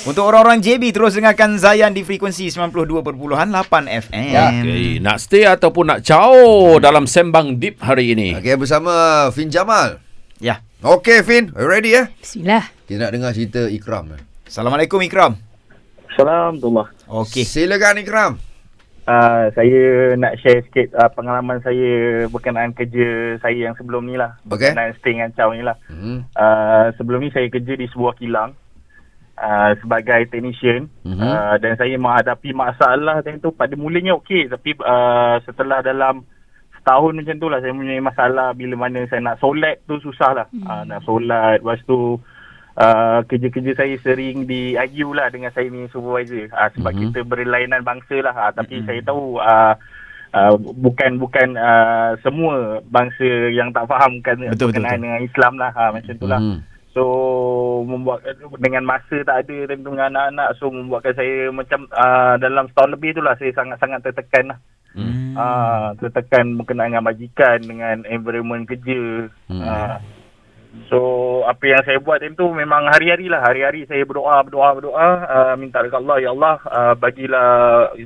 Untuk orang-orang JB terus dengarkan Zayan di frekuensi 92.8 FM. Ya. Okay, nak stay ataupun nak caw dalam sembang deep hari ini. Okey bersama Fin Jamal. Ya. Okey Fin, are you ready ya? Bismillah. Kita nak dengar cerita Ikram. eh. Assalamualaikum Ikram. Assalamualaikum. Okey. Silakan Ikram. Uh, saya nak share sikit uh, pengalaman saya berkenaan kerja saya yang sebelum ni lah. Okey. Berkenaan stay dengan Chow ni lah. Hmm. Uh, sebelum ni saya kerja di sebuah kilang uh, sebagai technician Mhm. uh, dan saya menghadapi masalah time tu pada mulanya okey tapi uh, setelah dalam setahun macam tu lah saya punya masalah bila mana saya nak solat tu susah lah. Hmm. Uh, nak solat lepas tu Uh, kerja-kerja saya sering di IU lah dengan saya ni supervisor uh, sebab Mhm. mm-hmm. kita berlainan bangsa lah uh, tapi Mhm. mm-hmm. saya tahu uh, uh, bukan bukan uh, semua bangsa yang tak fahamkan Betul, betul, berkenaan betul. dengan Islam lah uh, macam tu lah Mhm. So membuat dengan masa tak ada tentu dengan anak-anak so membuatkan saya macam uh, dalam setahun lebih tu lah saya sangat-sangat tertekan lah. Hmm. Ah, tertekan berkenaan dengan majikan dengan environment kerja. Hmm. Ah. So apa yang saya buat time tu memang hari-hari lah hari-hari saya berdoa berdoa berdoa uh, minta dekat Allah ya Allah uh, bagilah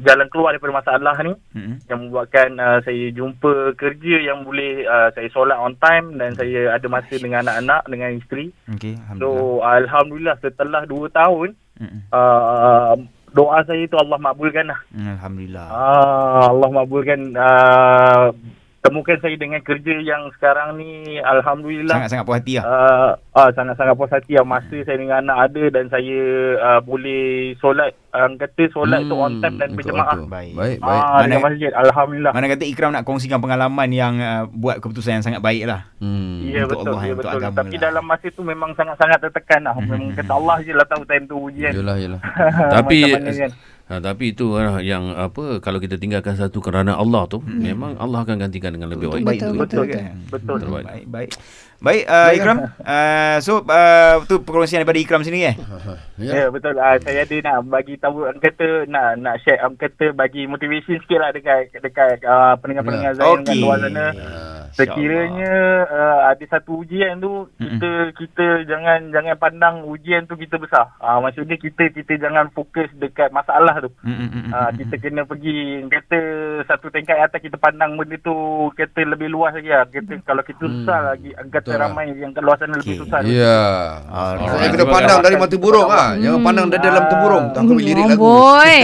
jalan keluar daripada masalah ni Hmm. yang membuatkan uh, saya jumpa kerja yang boleh uh, saya solat on time dan saya ada masa dengan anak-anak dengan isteri. Okey. So Alhamdulillah. alhamdulillah setelah 2 tahun Hmm. uh, doa saya tu Allah makbulkan lah. Hmm, Alhamdulillah. Ah, Allah makbulkan uh, temukan saya dengan kerja yang sekarang ni alhamdulillah Sangat-sangat puas hati lah. uh, ah, sangat-sangat puas hati lah. masa saya dengan anak ada dan saya uh, boleh solat uh, kata solat tu on time dan Hmm, berjemaah. Baik. Baik, baik. Ah, Mana- dengan masjid alhamdulillah. Mana kata Ikram nak kongsikan pengalaman yang uh, buat keputusan yang sangat baik lah. Hmm. Ya untuk betul, Allah, ya untuk betul. agama Tapi lah. dalam masa tu memang sangat-sangat tertekan lah. Hmm, Memang hmm, kata hmm. Allah je lah tahu time tu ujian. Yalah, yalah. Tapi kan? Ha, tapi itu uh, yang apa kalau kita tinggalkan satu kerana Allah tu hmm. memang Allah akan gantikan dengan lebih baik. Betul, tu, betul, kan? Betul. Betul. Baik. Baik, baik. Baik, uh, Ikram. Uh, so, uh, tu perkongsian daripada Ikram sini eh? Ya, yeah, betul. Uh, saya ada nak bagi tahu orang kata nak nak share orang kata bagi motivation sikit lah dekat dekat uh, pendengar-pendengar Zain Okey. kat luar sana. Ah, Sekiranya uh, ada satu ujian tu kita kita jangan jangan pandang ujian tu kita besar. Ah uh, maksudnya kita kita jangan fokus dekat masalah tu. Ah mm, kita kena pergi kata satu tingkat atas kita pandang benda tu kata lebih luas lagi lah. Kata kalau kita susah lagi kata Betul lah. ramai yang kat luar sana lebih susah. Ya. Alright. Maksudnya kita pandang dari mata burung ah. Jangan pandang dari dalam temburung. Tak kau lirik lagu. boy.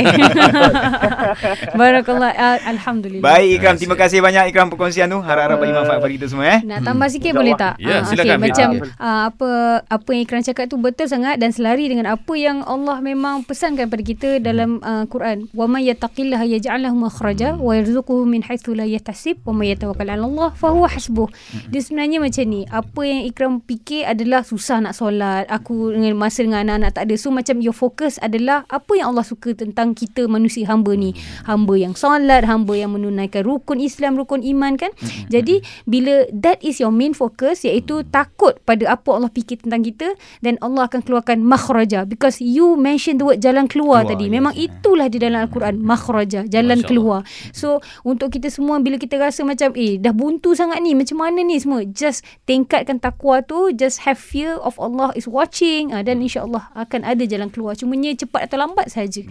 Barakallah. Uh, Alhamdulillah. Baik Ikram, terima kasih banyak Ikram perkongsian tu. Harap-harap bagi manfaat bagi kita semua eh. Nak tambah sikit InsyaAllah. boleh tak? Ya, Ah, silakan, okey, Fit. macam uh, apa apa yang Ikran cakap tu betul sangat dan selari dengan apa yang Allah memang pesankan pada kita dalam uh, Quran. Wa may yattaqillaha yaj'al lahu makhraja wa yarzuquhu min haitsu la yahtasib wa may yatawakkal 'ala Allah fa huwa hasbuh. Dia sebenarnya macam ni. Apa yang Ikram fikir adalah susah nak solat. Aku dengan masa dengan anak-anak tak ada. So macam your focus adalah apa yang Allah suka tentang kita manusia hamba ni. Hamba yang solat, hamba yang menunaikan rukun Islam, rukun iman kan. Jadi bila that is your main focus iaitu takut pada apa Allah fikir tentang kita dan Allah akan keluarkan makhraja because you mention the word jalan keluar, Keluar, tadi. yes, Memang itulah di dalam al-Quran makhraja, jalan Masya keluar. So untuk kita semua bila kita rasa macam eh dah buntu sangat ni macam mana ni semua just tingkatkan takwa tu just have fear of Allah is watching uh, dan insya-Allah akan ada jalan keluar. Cumanya cepat atau lambat saja.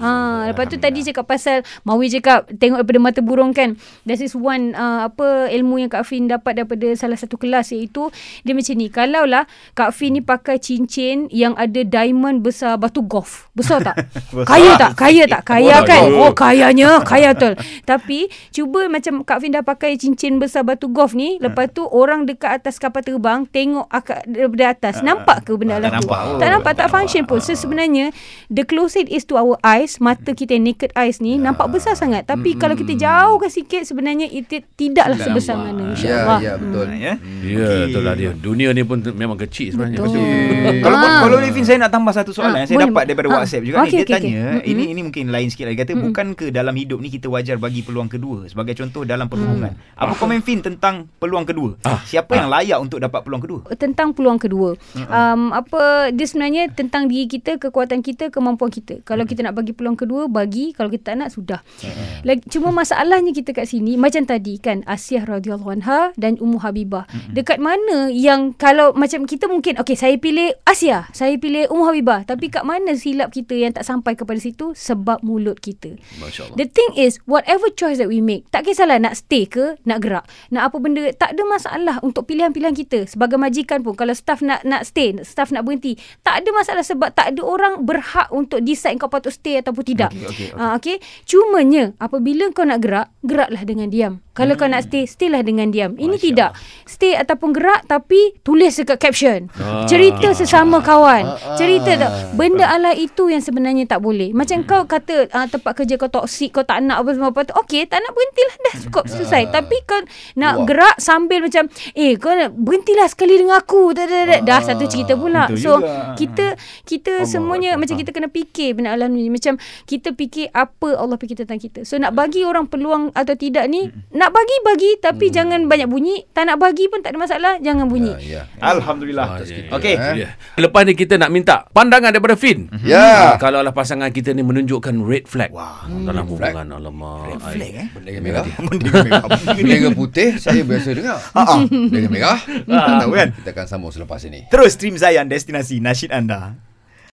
Ha, lepas tu tadi cakap pasal Mawi cakap tengok daripada mata burung kan. This is one uh, apa ilmu yang Kak Fin dapat daripada salah satu kelas iaitu dia macam ni. Kalaulah Kak Fin ni pakai cincin yang ada diamond besar batu golf. Besar tak? Besar kaya tak? Kaya tak? Kaya Oh, kan? Oh kayanya, kaya betul. Tapi cuba macam Kak Fin dah pakai cincin besar batu golf ni, lepas tu orang dekat atas kapal terbang tengok daripada atas. Nampak ke benda tak dalam tu? nampak. Tak nampak, tak function pun. So sebenarnya the closer it is to our eyes, mata kita yang naked eyes ni nampak besar sangat. Tapi kalau kita jauhkan sikit sebenarnya itu tidaklah Tidak sebesar. Mana Ya, insya-Allah. ya betul. Ya. Ya, itulah dia. Dunia ni pun memang kecil sebenarnya. Betul. Hmm. Kalau Ah. kalau Livin saya nak tambah satu soalan Ah, yang saya boleh. dapat daripada Ah. WhatsApp juga Okey, ni. Dia okey, tanya, okey. ini ini mungkin lain sikit lagi kata bukan ke dalam hidup ni kita wajar bagi peluang kedua sebagai contoh dalam perhubungan. Apa komen Fin tentang peluang kedua? Siapa yang layak untuk dapat peluang kedua? tentang peluang kedua. Um, apa dia sebenarnya tentang diri kita, kekuatan kita, kemampuan kita. Kalau kita nak bagi peluang kedua, bagi. Kalau kita tak nak sudah. Lagi, cuma masalahnya kita kat sini macam tadi kan Asiah radhiyallahu radhiyallahu anha dan Ummu Habibah. Mm-hmm. Dekat mana yang kalau macam kita mungkin okey saya pilih Asia, saya pilih Ummu Habibah, tapi kat mana silap kita yang tak sampai kepada situ sebab mulut kita. The thing is whatever choice that we make, tak kisahlah nak stay ke, nak gerak, nak apa benda, tak ada masalah untuk pilihan-pilihan kita. Sebagai majikan pun kalau staff nak nak stay, staff nak berhenti, tak ada masalah sebab tak ada orang berhak untuk decide kau patut stay ataupun tidak. Okey, okey, okey. Ah, okay. Cumanya apabila kau nak gerak, geraklah dengan diam. Kalau hmm. kau nak stay, staylah dengan diam. Ini Masya tidak. Stay ataupun gerak tapi tulis dekat caption. Ah. Cerita sesama kawan. Ah, ah. Cerita tak. Benda ala itu yang sebenarnya tak boleh. Macam kau kata uh, tempat kerja kau toksik, kau tak nak apa semua apa tu. Okey, tak nak berhentilah dah cukup selesai. Tapi kau nak Wah. gerak sambil macam eh kau nak berhentilah sekali dengan aku. Dah, dah, dah. dah satu cerita pula. Betul So juga. kita kita semuanya macam kita kena fikir benda alam ni. Macam kita fikir apa Allah fikir tentang kita. So nak bagi orang peluang atau tidak ni, nak bagi bagi tapi jangan banyak bunyi. Tak nak bagi pun tak ada masalah, jangan bunyi. Ya, ya. Alhamdulillah. Ah, ya, Okey. ya, ya. Lepas ni kita nak minta pandangan daripada Fin. Ya. Ah, kalau lah pasangan kita ni menunjukkan red flag dalam hubungan alamak. Red flag eh. Bendera merah. Bendera merah. Bendera putih saya biasa dengar. Bendera merah. Ah, tahu kan? Kita akan sambung selepas ini. Terus stream Zayan destinasi nasyid anda.